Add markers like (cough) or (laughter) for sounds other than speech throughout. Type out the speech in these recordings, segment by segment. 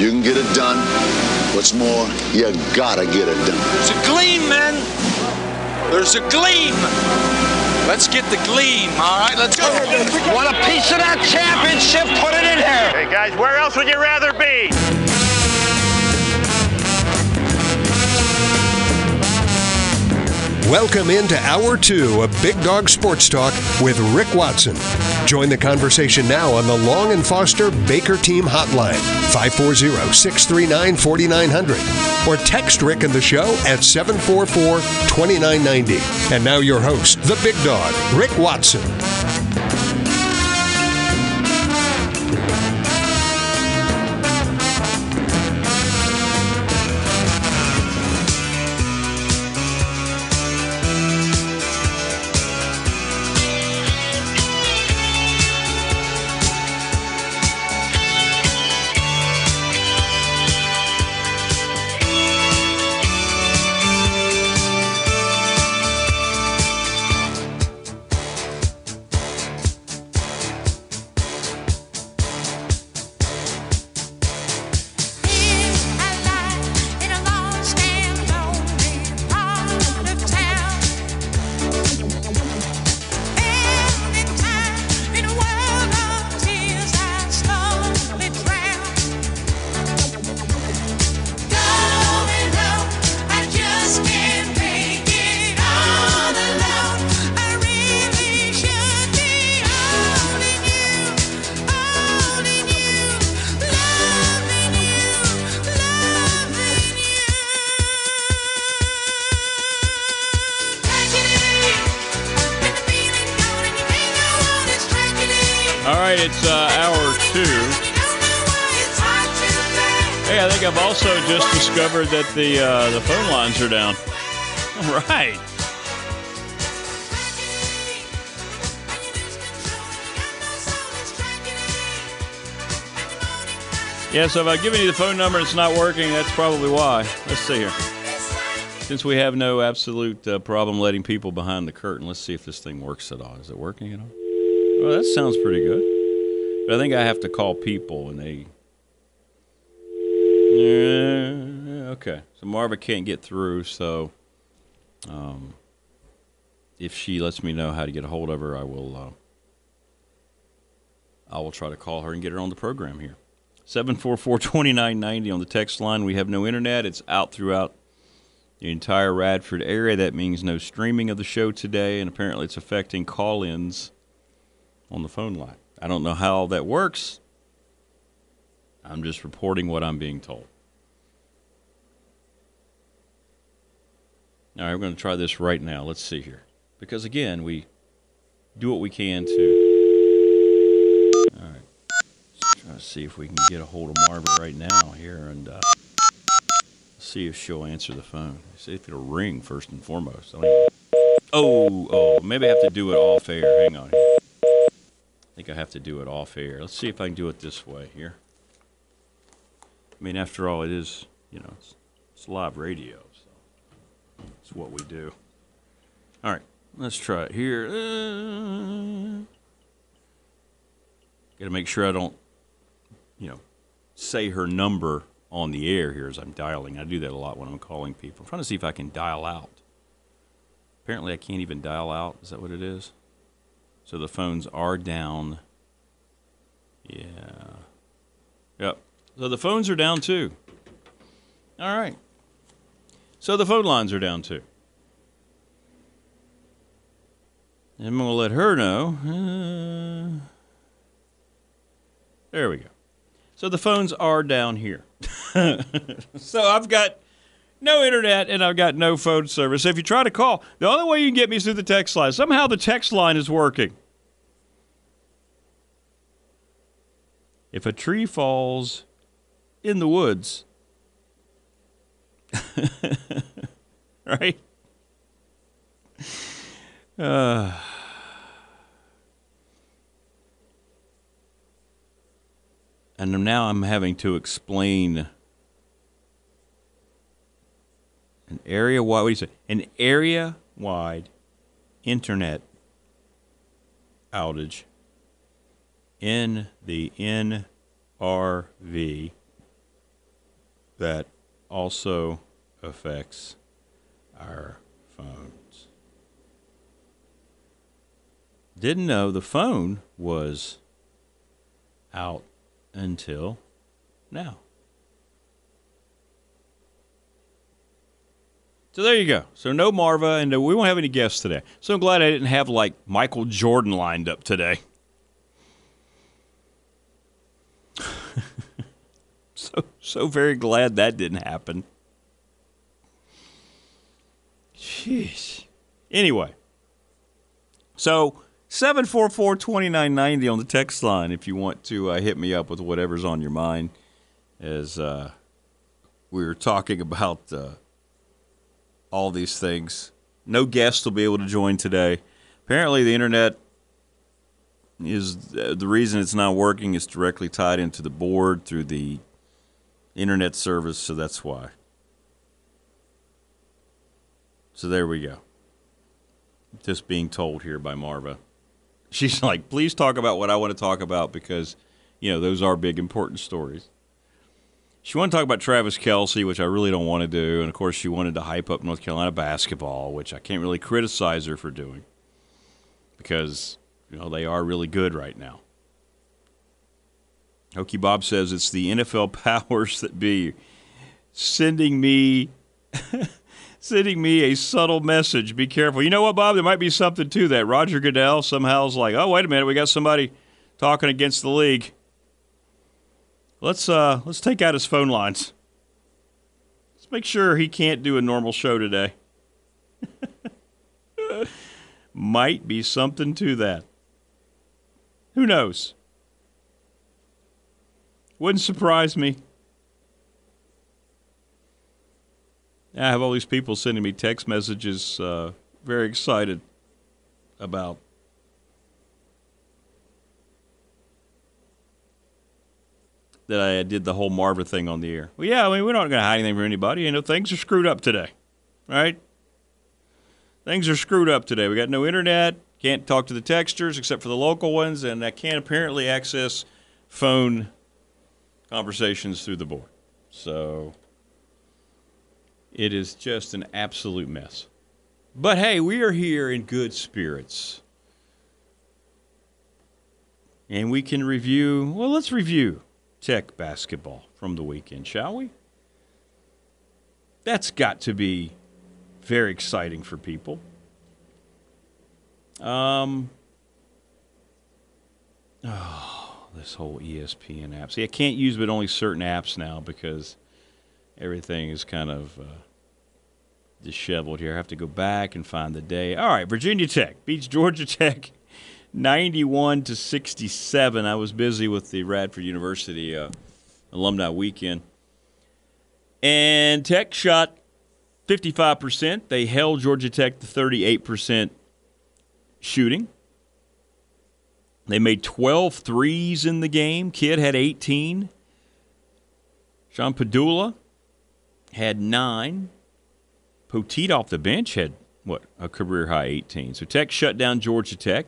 You can get it done. What's more, you gotta get it done. There's a gleam, man. There's a gleam. Let's get the gleam, all right? Let's go. Want a piece of that championship? Put it in here. Hey guys, where else would you rather be? Welcome into Hour 2 of Big Dog Sports Talk with Rick Watson. Join the conversation now on the Long and Foster Baker Team Hotline, 540 639 4900. Or text Rick and the show at 744 2990. And now your host, the Big Dog, Rick Watson. Discovered that the uh, the phone lines are down. All (laughs) right. Yeah, so if I've given you the phone number and it's not working, that's probably why. Let's see here. Since we have no absolute uh, problem letting people behind the curtain, let's see if this thing works at all. Is it working at all? Well, that sounds pretty good. But I think I have to call people and they. Yeah, okay. So Marva can't get through, so um, if she lets me know how to get a hold of her, I will. Uh, I will try to call her and get her on the program here. 744-2990 on the text line. We have no internet. It's out throughout the entire Radford area. That means no streaming of the show today, and apparently it's affecting call-ins on the phone line. I don't know how that works. I'm just reporting what I'm being told. All right, we're going to try this right now. Let's see here. Because again, we do what we can to. All right. Let's try to see if we can get a hold of Marva right now here and uh, see if she'll answer the phone. See if it'll ring first and foremost. Even- Oh, oh, maybe I have to do it off air. Hang on here. I think I have to do it off air. Let's see if I can do it this way here. I mean, after all, it is, you know, it's, it's live radio, what we do. All right, let's try it here. Uh, Got to make sure I don't, you know, say her number on the air here as I'm dialing. I do that a lot when I'm calling people. I'm trying to see if I can dial out. Apparently, I can't even dial out. Is that what it is? So the phones are down. Yeah. Yep. So the phones are down too. All right. So the phone lines are down too. And we'll let her know. Uh, there we go. So the phones are down here. (laughs) so I've got no internet and I've got no phone service. If you try to call, the only way you can get me is through the text line. Somehow the text line is working. If a tree falls in the woods, (laughs) right? Uh, (sighs) and now I'm having to explain an area wide. What do you say? An area wide internet outage in the NRV that also affects our phones. Didn't know the phone was out until now. So there you go. So no Marva, and uh, we won't have any guests today. So I'm glad I didn't have like Michael Jordan lined up today. (laughs) so so very glad that didn't happen. Jeez. Anyway, so 744-2990 on the text line if you want to uh, hit me up with whatever's on your mind as uh, we were talking about uh, all these things. No guests will be able to join today. Apparently, the internet is uh, the reason it's not working is directly tied into the board through the internet service, so that's why. So there we go. Just being told here by Marva. She's (laughs) like, please talk about what I want to talk about because, you know, those are big, important stories. She wanted to talk about Travis Kelce, which I really don't want to do. And of course, she wanted to hype up North Carolina basketball, which I can't really criticize her for doing because, you know, they are really good right now. Hokie Bob says it's the NFL (laughs) powers that be sending me (laughs) sending me a subtle message. Be careful. You know what, Bob? There might be something to that. Roger Goodell somehow is like, oh, wait a minute, we got somebody talking against the league. Let's uh let's take out his phone lines. Let's make sure he can't do a normal show today. (laughs) Might be something to that. Who knows? Wouldn't surprise me. I have all these people sending me text messages, uh, very excited about that I did the whole Marva thing on the air. Well, yeah, I mean, we're not going to hide anything from anybody. You know, things are screwed up today, right? Things are screwed up today. We got no internet, can't talk to the texters except for the local ones, and I can't apparently access phone conversations through the board. So it is just an absolute mess. But hey, we are here in good spirits. And we can review, well, let's review Tech basketball from the weekend, shall we? That's got to be very exciting for people. Um, (sighs) oh, this whole ESPN app. See, I can't use but only certain apps now because everything is kind of uh, disheveled here. I have to go back and find the day. All right, Virginia Tech beats Georgia (laughs) Tech 91 to 67. I was busy with the Radford University uh, alumni weekend. And Tech shot 55%. They held Georgia Tech to 38% shooting. They made 12 threes in the game. Kidd had 18. Sean Pedulla had nine. Poteat off the bench had, what, a career high 18. So Tech shut down Georgia Tech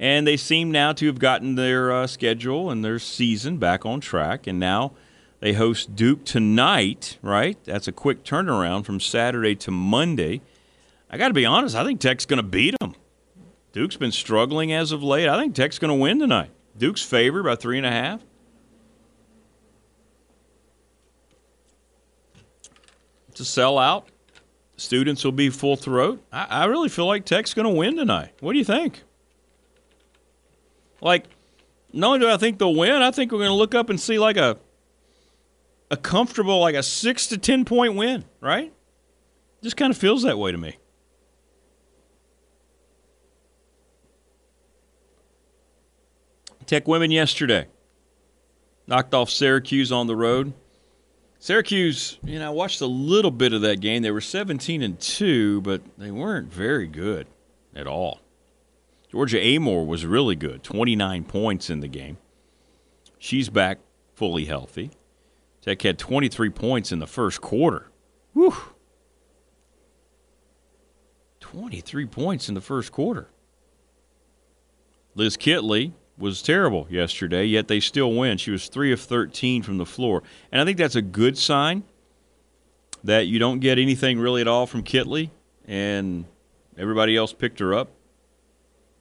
and they seem now to have gotten their uh, schedule and their season back on track. And now they host Duke tonight, right? That's a quick turnaround from Saturday to Monday. I got to be honest, I think Tech's going to beat them. Duke's been struggling as of late. I think Tech's going to win tonight. Duke's favored by three and a half. It's a sellout. Students will be full throat. I, I really feel like Tech's going to win tonight. What do you think? Like, not only do I think they'll win, I think we're going to look up and see like a a comfortable, like a six to ten point win, right? Just kind of feels that way to me. Tech women yesterday knocked off Syracuse on the road. Syracuse, you know, I watched a little bit of that game. They were 17 and 2, but they weren't very good at all. Georgia Amoore was really good, 29 points in the game. She's back fully healthy. Tech had 23 points in the first quarter. Whew. 23 points in the first quarter. Liz Kitley was terrible yesterday, yet they still win. She was 3 of 13 from the floor. And I think that's a good sign that you don't get anything really at all from Kitley, and everybody else picked her up.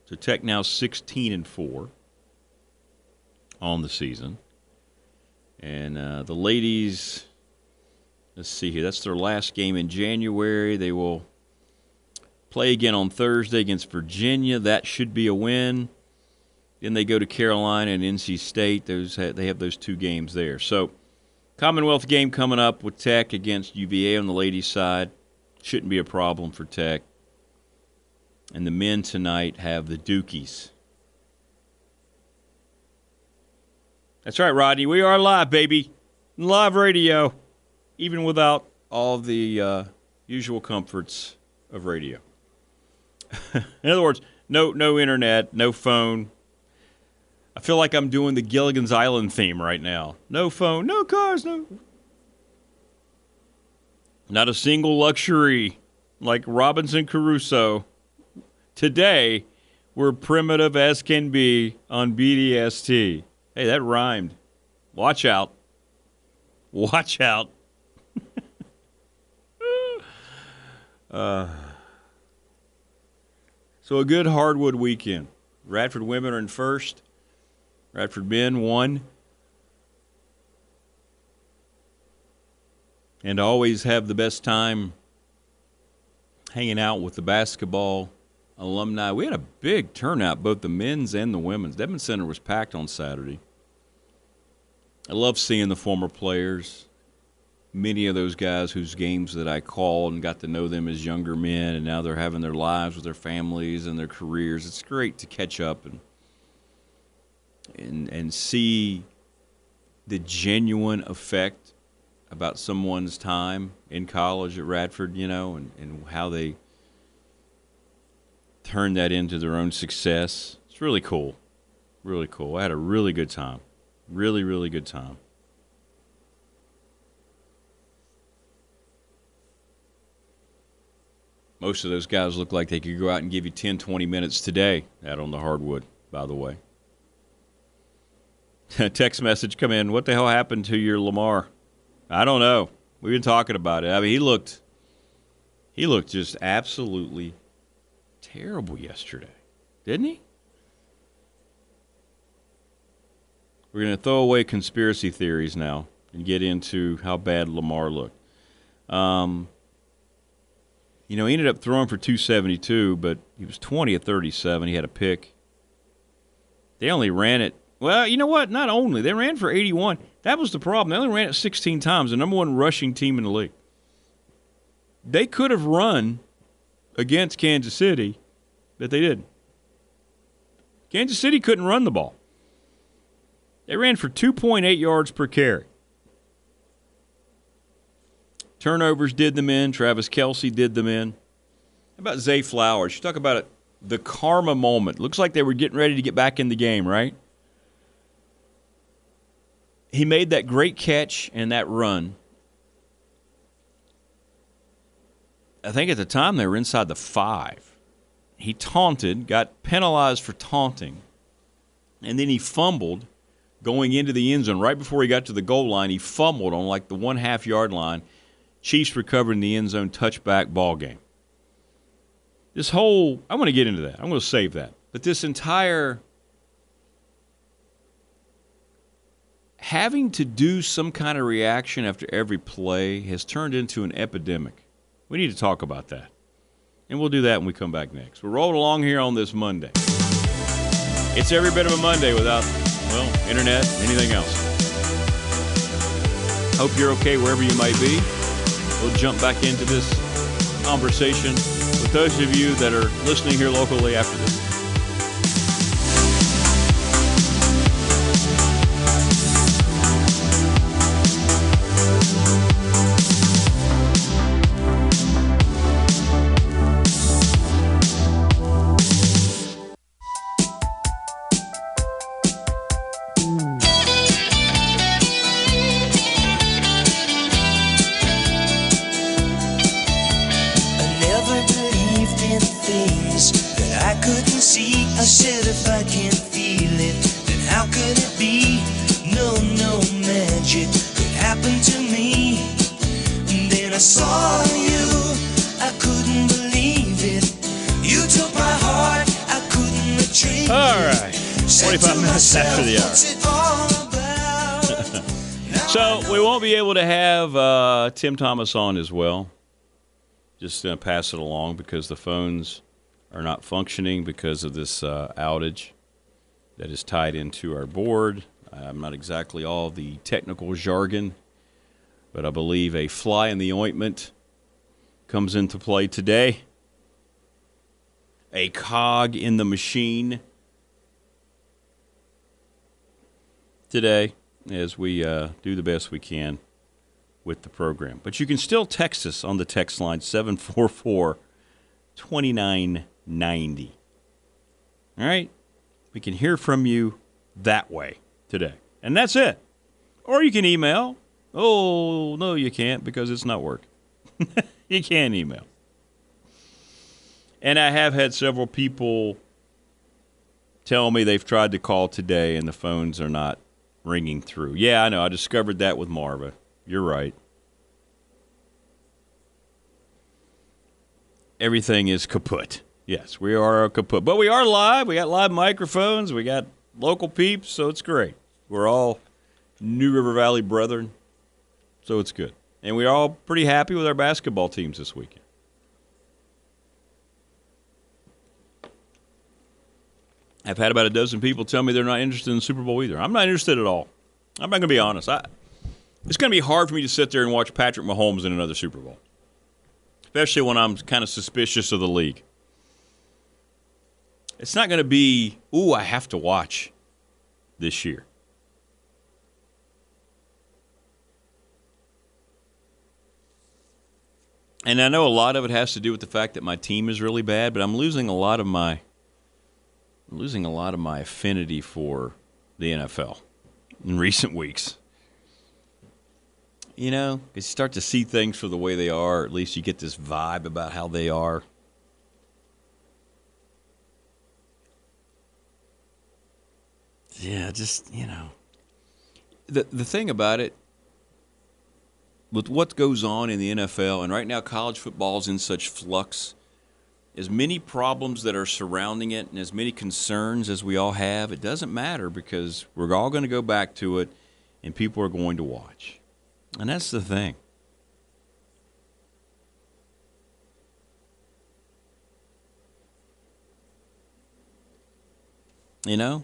So Tech now 16 and four on the season, and uh, the ladies. Let's see here. That's their last game in January. They will play again on Thursday against Virginia. That should be a win. Then they go to Carolina and NC State. Those they have those two games there. So Commonwealth game coming up with Tech against UVA on the ladies' side. Shouldn't be a problem for Tech. And the men tonight have the Dukies. That's right, Rodney. We are live, baby. Live radio, even without all the uh, usual comforts of radio. (laughs) In other words, no no internet, no phone, I feel like I'm doing the Gilligan's Island theme right now. No phone, no cars, no. Not a single luxury like Robinson Crusoe. Today, we're primitive as can be on BDST. Hey, that rhymed. Watch out. Watch out. (laughs) uh, so, a good hardwood weekend. Radford women are in first. Radford men one. And always have the best time hanging out with the basketball alumni. We had a big turnout, both the men's and the women's. Dedmon Center was packed on Saturday. I love seeing the former players. Many of those guys whose games that I called and got to know them as younger men, and now they're having their lives with their families and their careers. It's great to catch up and and and see the genuine effect about someone's time in college at Radford, you know, and, and how they turn that into their own success. It's really cool. Really cool. I had a really good time. Really, really good time. Most of those guys look like they could go out and give you 10, 20 minutes today out on the hardwood, by the way. (laughs) text message come in. What the hell happened to your Lamar? I don't know. We've been talking about it. I mean, he looked he looked just absolutely terrible yesterday, didn't he? We're going to throw away conspiracy theories now and get into how bad Lamar looked. Um, you know, he ended up throwing for 272, but he was 20 of 37. He had a pick. They only ran it well, you know what? Not only they ran for 81. That was the problem. They only ran it 16 times. The number one rushing team in the league. They could have run against Kansas City, but they didn't. Kansas City couldn't run the ball. They ran for 2.8 yards per carry. Turnovers did them in. Travis Kelce did them in. How about Zay Flowers? You talk about it, the karma moment. Looks like they were getting ready to get back in the game, right? He made that great catch and that run. I think at the time they were inside the five. He taunted, got penalized for taunting, and then he fumbled going into the end zone right before he got to the goal line. He fumbled on like the one half yard line. Chiefs recovered in the end zone touchback ball game. This whole, I want to get into that. I'm going to save that. But this entire having to do some kind of reaction after every play has turned into an epidemic. We need to talk about that. And we'll do that when we come back next. We're rolling along here on this Monday. It's every bit of a Monday without, well, internet, anything else. Hope you're okay wherever you might be. We'll jump back into this conversation with those of you that are listening here locally after this. Saw you, I couldn't believe it. You took my heart, I couldn't retrieve All right. Said 45 minutes after the hour. "What's it all about?" (laughs) Now So we won't be able to have uh, Tim Thomas on as well. Just going to pass it along because the phones are not functioning because of this uh, outage that is tied into our board. I'm not exactly all the technical jargon, but I believe a fly in the ointment comes into play today. A cog in the machine today as we uh, do the best we can with the program. But you can still text us on the text line 744 2990. All right? We can hear from you that way today. And that's it. Or you can email. Oh, no, you can't because it's not working. (laughs) you can't email. And I have had several people tell me they've tried to call today and the phones are not ringing through. Yeah, I know. I discovered that with Marva. You're right. Everything is kaput. Yes, we are kaput. But we are live. We got live microphones. We got local peeps, so it's great. We're all New River Valley brethren, so it's good. And we're all pretty happy with our basketball teams this weekend. I've had about a dozen people tell me they're not interested in the Super Bowl either. I'm not interested at all. I'm not going to be honest. I, it's going to be hard for me to sit there and watch Patrick Mahomes in another Super Bowl, especially when I'm kind of suspicious of the league. It's not going to be, ooh, I have to watch this year. And I know a lot of it has to do with the fact that my team is really bad, but I'm losing a lot of my I'm losing a lot of my affinity for the NFL in recent weeks. You know, you start to see things for the way they are, at least you get this vibe about how they are. Yeah, just, you know. The the thing about it with what goes on in the NFL and right now college football is in such flux as many problems that are surrounding it and as many concerns as we all have, it doesn't matter because we're all going to go back to it and people are going to watch. And that's the thing. You know,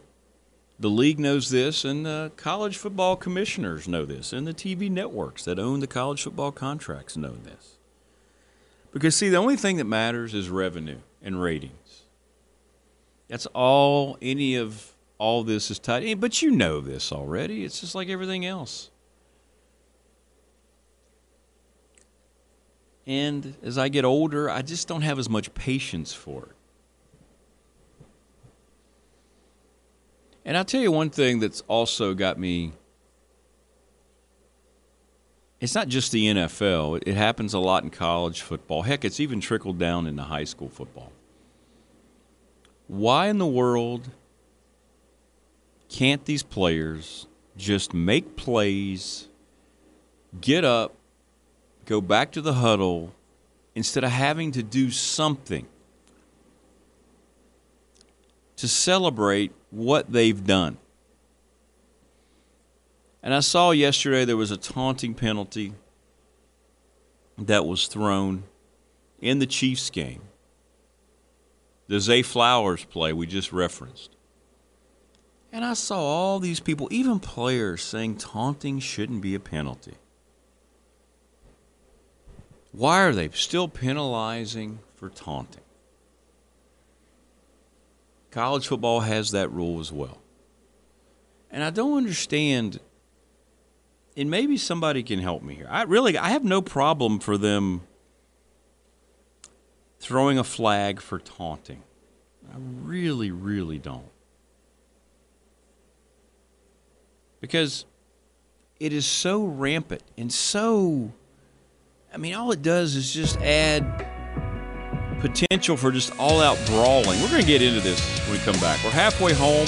the league knows this, and the college football commissioners know this, and the TV networks that own the college football contracts know this. Because, see, the only thing that matters is revenue and ratings. That's all any of all this is tied in. But you know this already. It's just like everything else. And as I get older, I just don't have as much patience for it. And I'll tell you one thing that's also got me. It's not just the NFL, it happens a lot in college football. Heck, it's even trickled down into high school football. Why in the world can't these players just make plays, get up, go back to the huddle, instead of having to do something to celebrate what they've done. And I saw yesterday there was a taunting penalty that was thrown in the Chiefs game. The Zay Flowers play we just referenced. And I saw all these people, even players, saying taunting shouldn't be a penalty. Why are they still penalizing for taunting? College football has that rule as well. And I don't understand and maybe somebody can help me here. I really I have no problem for them throwing a flag for taunting. I really really don't. Because it is so rampant and so I mean all it does is just add potential for just all out brawling. We're going to get into this when we come back. We're halfway home.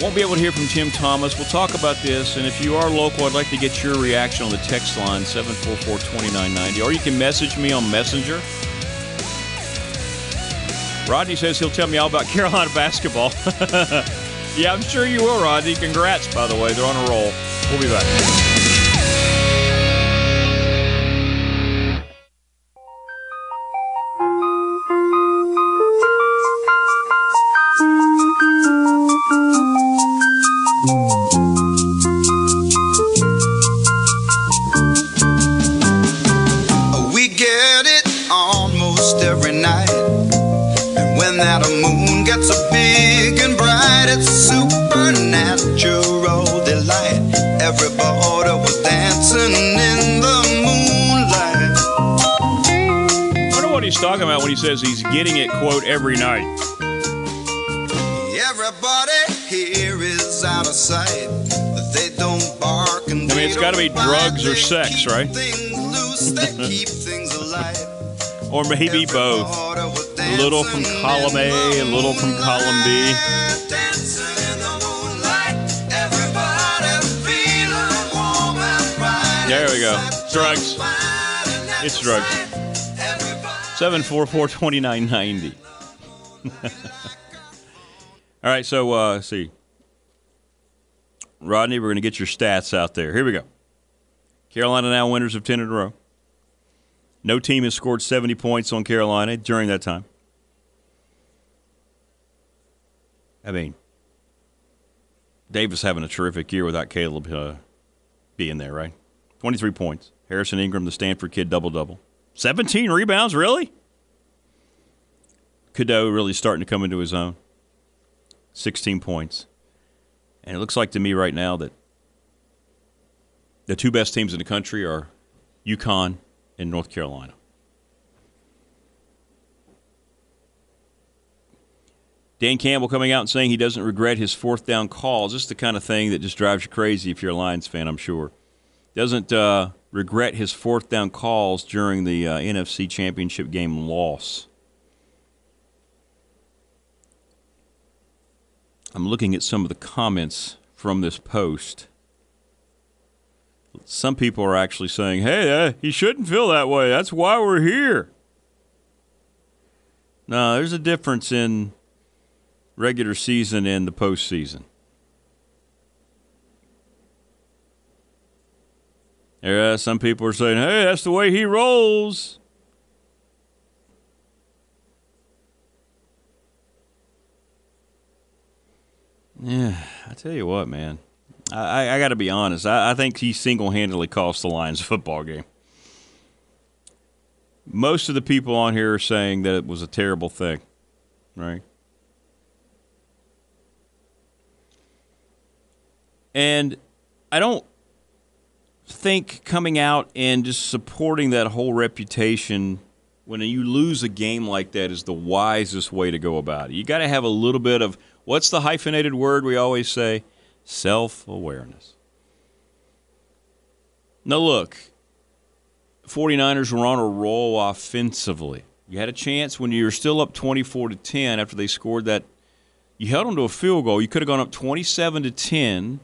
Won't be able to hear from Tim Thomas. We'll talk about this, and if you are local, I'd like to get your reaction on the text line 744-2990, or you can message me on Messenger. Rodney says he'll tell me all about (laughs) Carolina basketball. (laughs) yeah, I'm sure you will, Rodney. Congrats, by the way. They're on a roll. We'll be back. Getting it, quote, every night. Everybody here is out of sight. but They don't bark and I mean, it's gotta be drugs or sex, right? Loose, they (laughs) keep things alive. Or maybe both. A little from column A, a little from column B. There we go. Drugs. It's drugs. 744 2990. (laughs) All right, so uh, see. Rodney, we're going to get your stats out there. Here we go. Carolina now winners of 10 in a row. No team has scored 70 points on Carolina during that time. I mean, Davis having a terrific year without Caleb uh, being there, right? 23 points. Harrison Ingram, the Stanford kid, double double. 17 rebounds, really? Cadeau really starting to come into his own. 16 points. And it looks like to me right now that the two best teams in the country are UConn and North Carolina. Dan Campbell coming out and saying he doesn't regret his fourth down calls. This is the kind of thing that just drives you crazy if you're a Lions fan, I'm sure. Doesn't uh, regret his fourth down calls during the uh, NFC Championship game loss. I'm looking at some of the comments from this post. Some people are actually saying, hey, uh, he shouldn't feel that way. That's why we're here. No, there's a difference in regular season and the postseason. Yeah, uh, some people are saying, hey, that's the way he rolls. Yeah, I tell you what, man. I, I, I got to be honest. I, I think he single handedly cost the Lions a football game. Most of the people on here are saying that it was a terrible thing, right? And I don't think coming out and just supporting that whole reputation when you lose a game like that is the wisest way to go about it. You got to have a little bit of what's the hyphenated word we always say? Self awareness. Now, look, 49ers were on a roll offensively. You had a chance when you were still up 24 to 10 after they scored that. You held them to a field goal. You could have gone up 27 to 10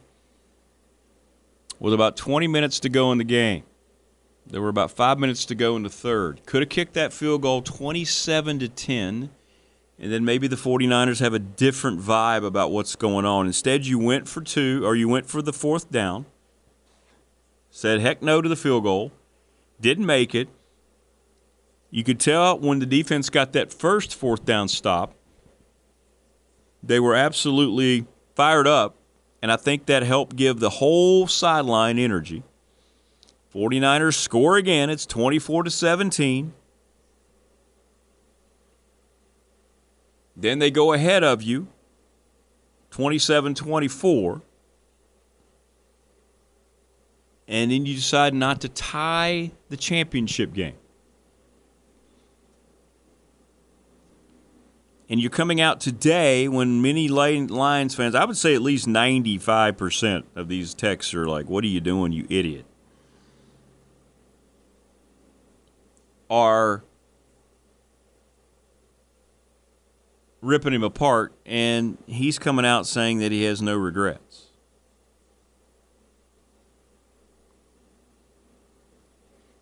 with about 20 minutes to go in the game. There were about five minutes to go in the third. Could have kicked that field goal 27 to 10, and then maybe the 49ers have a different vibe about what's going on. Instead, you went for two, or you went for the fourth down, said heck no to the field goal, didn't make it. You could tell when the defense got that first fourth down stop, they were absolutely fired up and I think that helped give the whole sideline energy. 49ers score again. It's 24 to 17. Then they go ahead of you 27 24. And then you decide not to tie the championship game. And you're coming out today when many Lions fans, I would say at least 95% of these texts are like, What are you doing, you idiot? Are ripping him apart, and he's coming out saying that he has no regrets.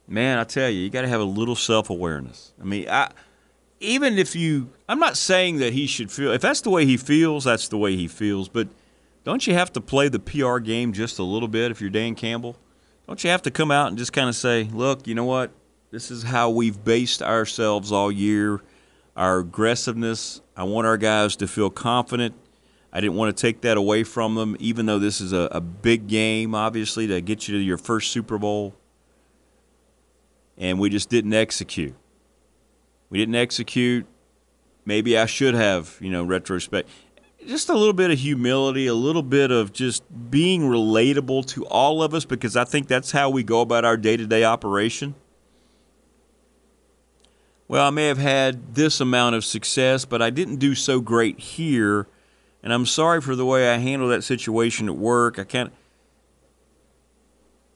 Man, I tell you, you got to have a little self awareness. I mean, I even if you, I'm not saying that he should feel. If that's the way he feels, that's the way he feels. But don't you have to play the PR game just a little bit if you're Dan Campbell? Don't you have to come out and just kind of say, look, you know what? This is how we've based ourselves all year. Our aggressiveness. I want our guys to feel confident. I didn't want to take that away from them, even though this is a, a big game, obviously, to get you to your first Super Bowl. And we just didn't execute. We didn't execute. Maybe I should have, you know, retrospect. Just a little bit of humility, a little bit of just being relatable to all of us because I think that's how we go about our day to day operation. Well, I may have had this amount of success, but I didn't do so great here. And I'm sorry for the way I handled that situation at work. I can't.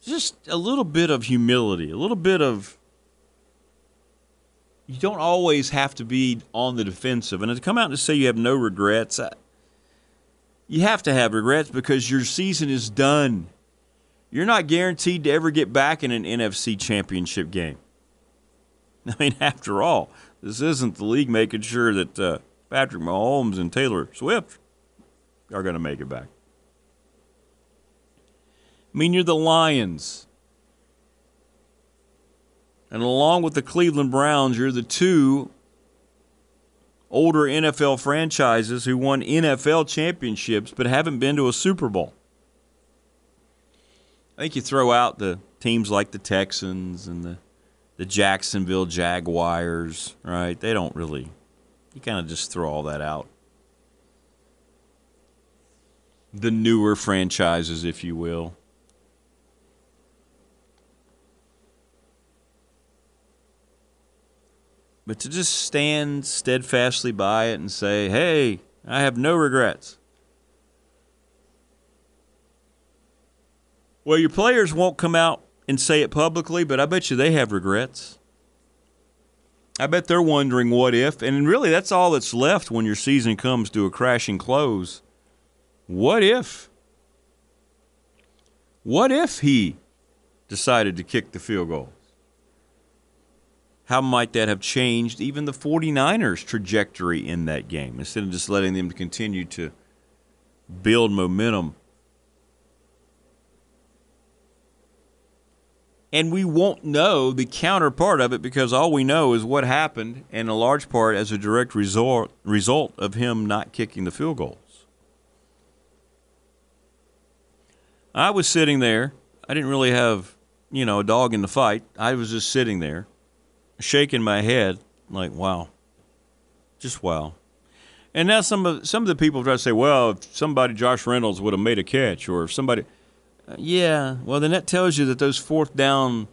Just a little bit of humility, a little bit of you don't always have to be on the defensive. And to come out and say you have no regrets, you have to have regrets because your season is done. You're not guaranteed to ever get back in an NFC championship game. (laughs) I mean, after all, this isn't the league making sure that uh, Patrick Mahomes and Taylor Swift are going to make it back. I mean, you're the Lions. And along with the Cleveland Browns, you're the two older NFL franchises who won NFL championships but haven't been to a Super Bowl. I think you throw out the teams like the Texans and the, the Jacksonville Jaguars, right? They don't really, you kind of just throw all that out. The newer franchises, if you will. But to just stand steadfastly by it and say, hey, I have no regrets. Well, your players won't come out and say it publicly, but I bet you they have regrets. I bet they're wondering what if, and really that's all that's left when your season comes to a crashing close. What if? What if he decided to kick the field goal? How might that have changed even the 49ers' trajectory in that game instead of just letting them continue to build momentum? And we won't know the counterpart of it because all we know is what happened, and a large part as a direct result, result of him not kicking the field goals. I was sitting there. I didn't really have, you know, a dog in the fight. I was just sitting there shaking my head like, wow, just wow. And now some of some of the people try to say, well, if somebody Josh Reynolds would have made a catch, or if somebody, uh, yeah, well then that tells you that those fourth down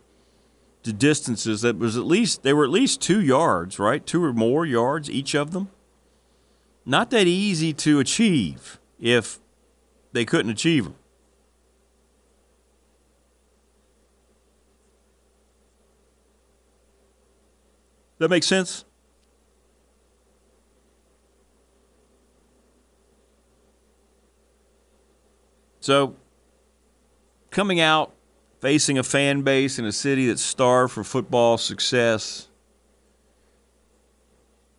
the distances that was at least they were at least two yards, right, two or more yards each of them. Not that easy to achieve if they couldn't achieve them. That makes sense? So, coming out, facing a fan base in a city that's starved for football success.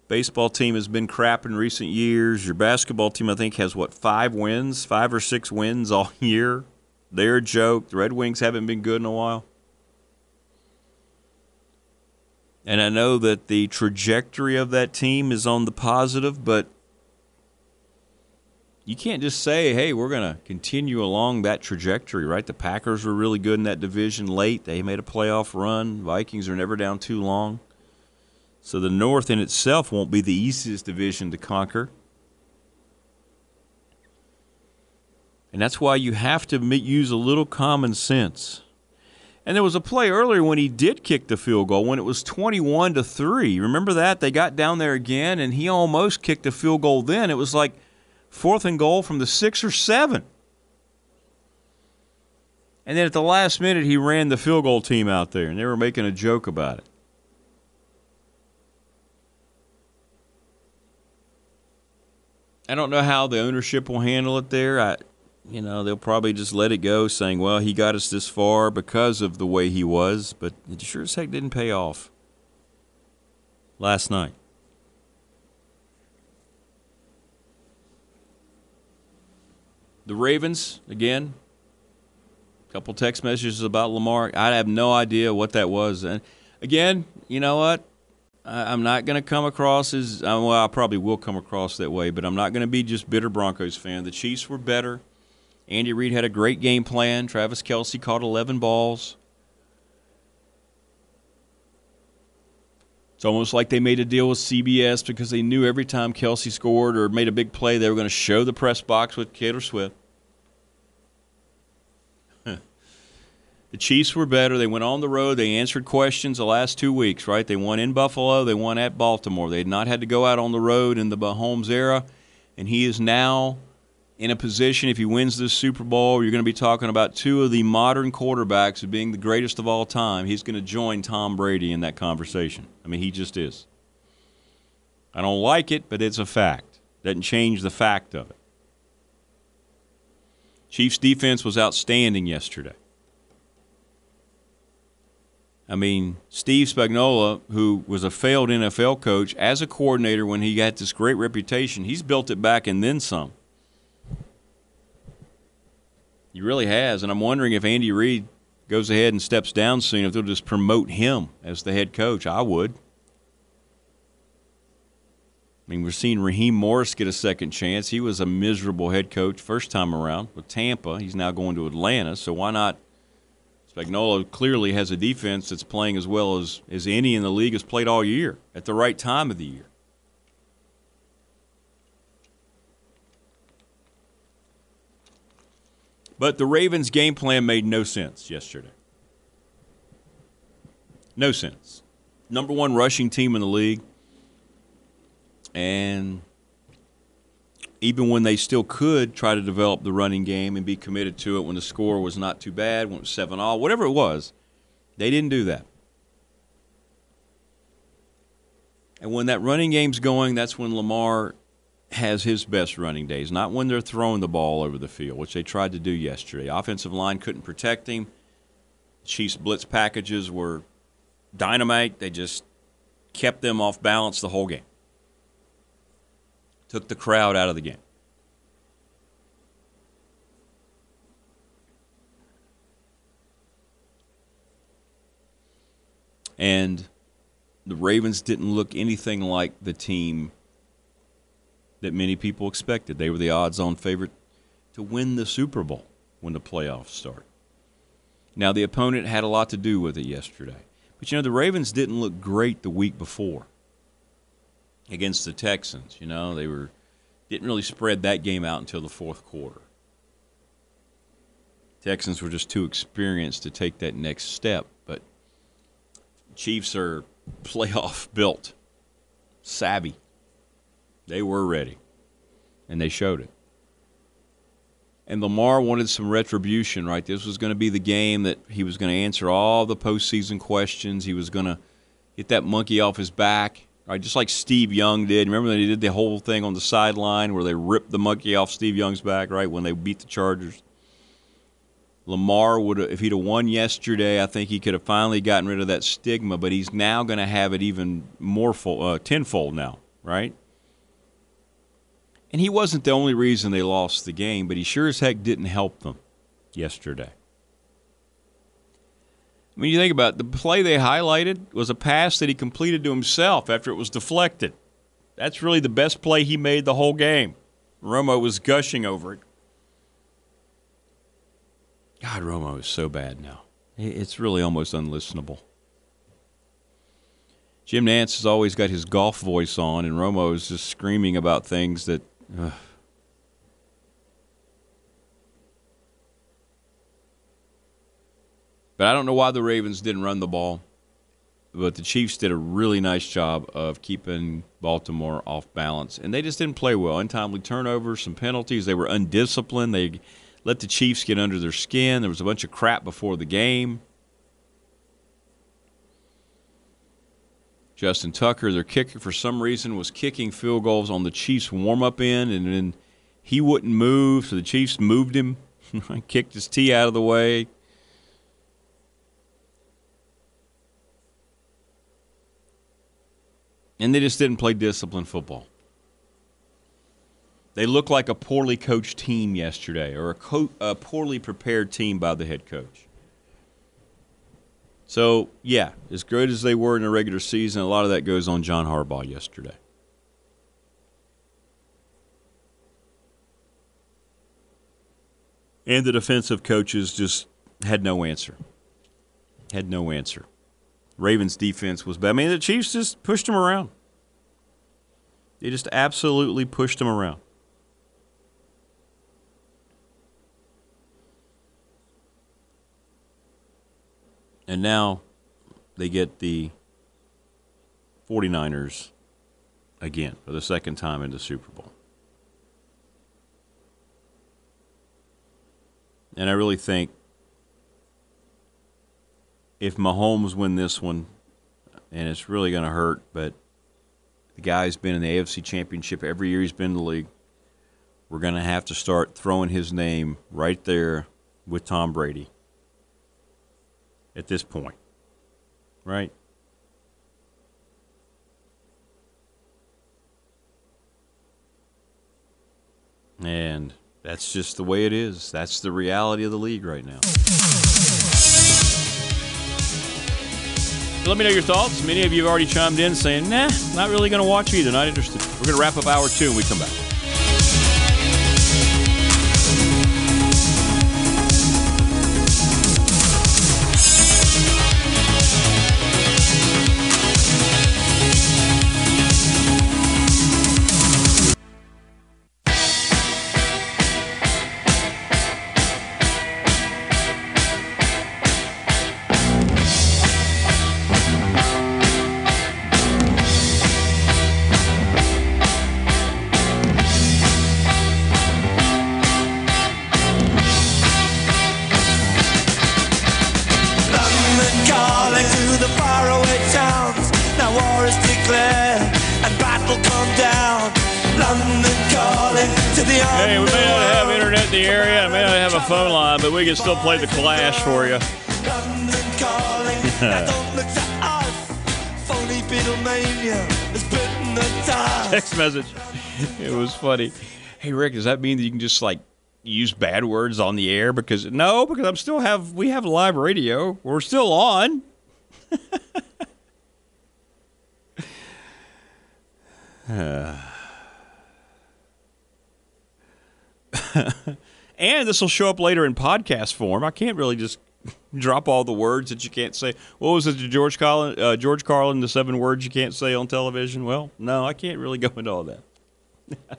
Baseball team has been crap in recent years. Your basketball team, I think, has what, five wins, five or six wins all (laughs) year? They're a joke. The Red Wings haven't been good in a while. And I know that the trajectory of that team is on the positive, but you can't just say, hey, we're going to continue along that trajectory, right? The Packers were really good in that division late. They made a playoff run. Vikings are never down too long. So the North in itself won't be the easiest division to conquer. And that's why you have to use a little common sense. And there was a play earlier when he did kick the field goal when it was 21 to 3. Remember that? They got down there again and he almost kicked a field goal then. It was like fourth and goal from the 6 or 7. And then at the last minute he ran the field goal team out there and they were making a joke about it. I don't know how the ownership will handle it there. I, you know, they'll probably just let it go, saying, "Well, he got us this far because of the way he was," but it sure as heck didn't pay off last night. The Ravens again. A couple text messages about Lamar. I have no idea what that was. And again, you know what? I'm not going to come across as uh, well. I probably will come across that way, but I'm not going to be just bitter Broncos fan. The Chiefs were better. Andy Reid had a great game plan. Travis Kelce caught 11 balls. It's almost like they made a deal with CBS because they knew every time Kelce scored or made a big play, they were going to show the press box with Taylor Swift. (laughs) the Chiefs were better. They went on the road. They answered questions the last two weeks, right? They won in Buffalo. They won at Baltimore. They had not had to go out on the road in the Mahomes era, and he is now in a position, if he wins this Super Bowl, you're going to be talking about two of the modern quarterbacks being the greatest of all time. He's going to join Tom Brady in that conversation. I mean, he just is. I don't like it, but it's a fact. Doesn't change the fact of it. Chiefs defense was outstanding yesterday. I mean, Steve Spagnuolo, who was a failed NFL coach, as a coordinator when he got this great reputation, he's built it back and then some. He really has, and I'm wondering if Andy Reid goes ahead and steps down soon, if they'll just promote him as the head coach. I would. I mean, we're seeing Raheem Morris get a second chance. He was a miserable head coach first time around with Tampa. He's now going to Atlanta, so why not? Spagnuolo clearly has a defense that's playing as well as, as any in the league has played all year at the right time of the year. But the Ravens' game plan made no sense yesterday. No sense. Number one rushing team in the league. And even when they still could try to develop the running game and be committed to it when the score was not too bad, when it was 7 all, whatever it was, they didn't do that. And when that running game's going, that's when Lamar has his best running days, not when they're throwing the ball over the field, which they tried to do yesterday. Offensive line couldn't protect him. Chiefs blitz packages were dynamite. They just kept them off balance the whole game. Took the crowd out of the game. And the Ravens didn't look anything like the team that many people expected. They were the odds on favorite to win the Super Bowl when the playoffs start. Now, the opponent had a lot to do with it yesterday. But, you know, the Ravens didn't look great the week before against the Texans. You know, they were didn't really spread that game out until the fourth quarter. Texans were just too experienced to take that next step, but Chiefs are (laughs) playoff built, savvy. They were ready, and they showed it. And Lamar wanted some retribution, right? This was going to be the game that he was going to answer all the postseason questions. He was going to get that monkey off his back, right? Just like Steve Young did. Remember that he did the whole thing on the sideline where they ripped the monkey off Steve Young's back, right? When they beat the Chargers. Lamar would have, if he'd have won yesterday, I think he could have finally gotten rid of that stigma. But he's now going to have it even more full, uh, tenfold now, right? And he wasn't the only reason they lost the game, but he sure as heck didn't help them yesterday. I mean, you think about it, the play they highlighted was a pass that he completed to himself after it was deflected. That's really the best play he made the whole game. Romo was gushing over it. God, Romo is so bad now. It's really almost unlistenable. Jim Nantz has always got his golf voice on, and Romo is just screaming about things that Ugh. But I don't know why the Ravens didn't run the ball. But the Chiefs did a really nice job of keeping Baltimore off balance. And they just didn't play well. Untimely turnovers, some penalties. They were undisciplined. They let the Chiefs get under their skin. There was a bunch of crap before the game. Justin Tucker, their kicker, for some reason was kicking field goals on the Chiefs' warm up end, and then he wouldn't move, so the Chiefs moved him, (laughs) kicked his tee out of the way. And they just didn't play disciplined football. They looked like a poorly coached team yesterday, or a, co- a poorly prepared team by the head coach. So, yeah, as good as they were in the regular season, a lot of that goes on John Harbaugh yesterday. And the defensive coaches just had no answer. Had no answer. Ravens defense was bad. I mean, the Chiefs just pushed them around. They just absolutely pushed them around. And now they get the 49ers again for the second time in the Super Bowl. And I really think if Mahomes win this one, and it's really going to hurt, but the guy's been in the AFC Championship every year he's been in the league. We're going to have to start throwing his name right there with Tom Brady at this point, right? And that's just the way it is. That's the reality of the league right now. Let me know your thoughts. Many of you have already chimed in saying, nah, not really going to watch either. Not interested. We're going to wrap up hour two when we come back. Can still play the Clash for you. (laughs) Text message. (laughs) It was funny. Hey Rick, does that mean that you can just like use bad words on the air? Because no, because I'm still have we have live radio. We're still on. (laughs) (sighs) (sighs) and this will show up later in podcast form. I can't really just (laughs) drop all the words that you can't say. What was it, George Carlin? Uh, George Carlin, the seven words you can't say on television. Well, no, I can't really (laughs) go into all that. (laughs)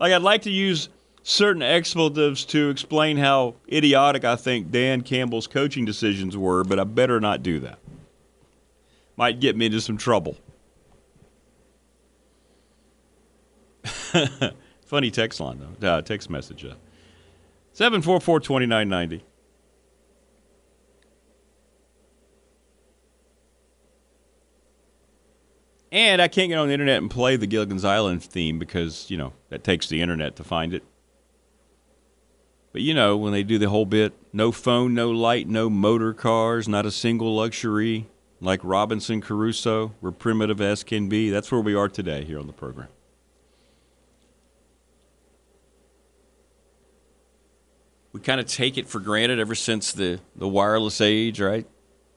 like I'd like to use certain expletives to explain how idiotic I think Dan Campbell's coaching decisions were, but I better not do that. Might get me into some trouble. Funny text line though, uh, text message. Uh, Seven four four twenty nine ninety. And I can't get on the internet and play the Gilligan's Island theme because, you know, that takes the internet to find it. But you know, when they do the whole bit, no phone, no light, no motor cars, not a single luxury, like Robinson Crusoe, we're primitive as can be. That's where we are today here on the program. We kind of take it for granted ever since the, the wireless age, right?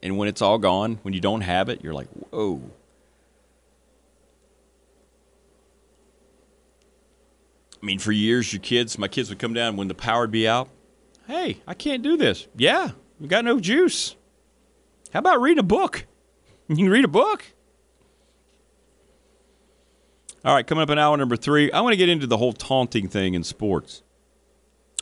And when it's all gone, when you don't have it, you're like, whoa. I mean, for years, your kids, my kids would come down when the power would be out. Hey, I can't do this. Yeah, we got no juice. How about reading a book? (laughs) You can read a book. All right, coming up in hour number three, I want to get into the whole taunting thing in sports.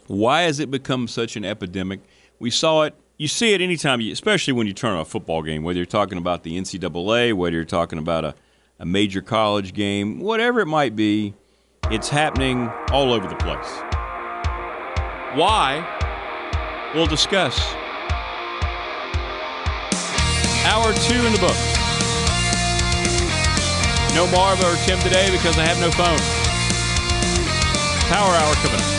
Why has it become such an epidemic? We saw it. You see it anytime, you, especially when you turn on a football game, whether you're talking about the NCAA, whether you're talking about a, a major college game, whatever it might be, it's happening all over the place. Why? We'll discuss. Hour two in the book. No Marva or Tim today because I have no phone. Power hour coming up.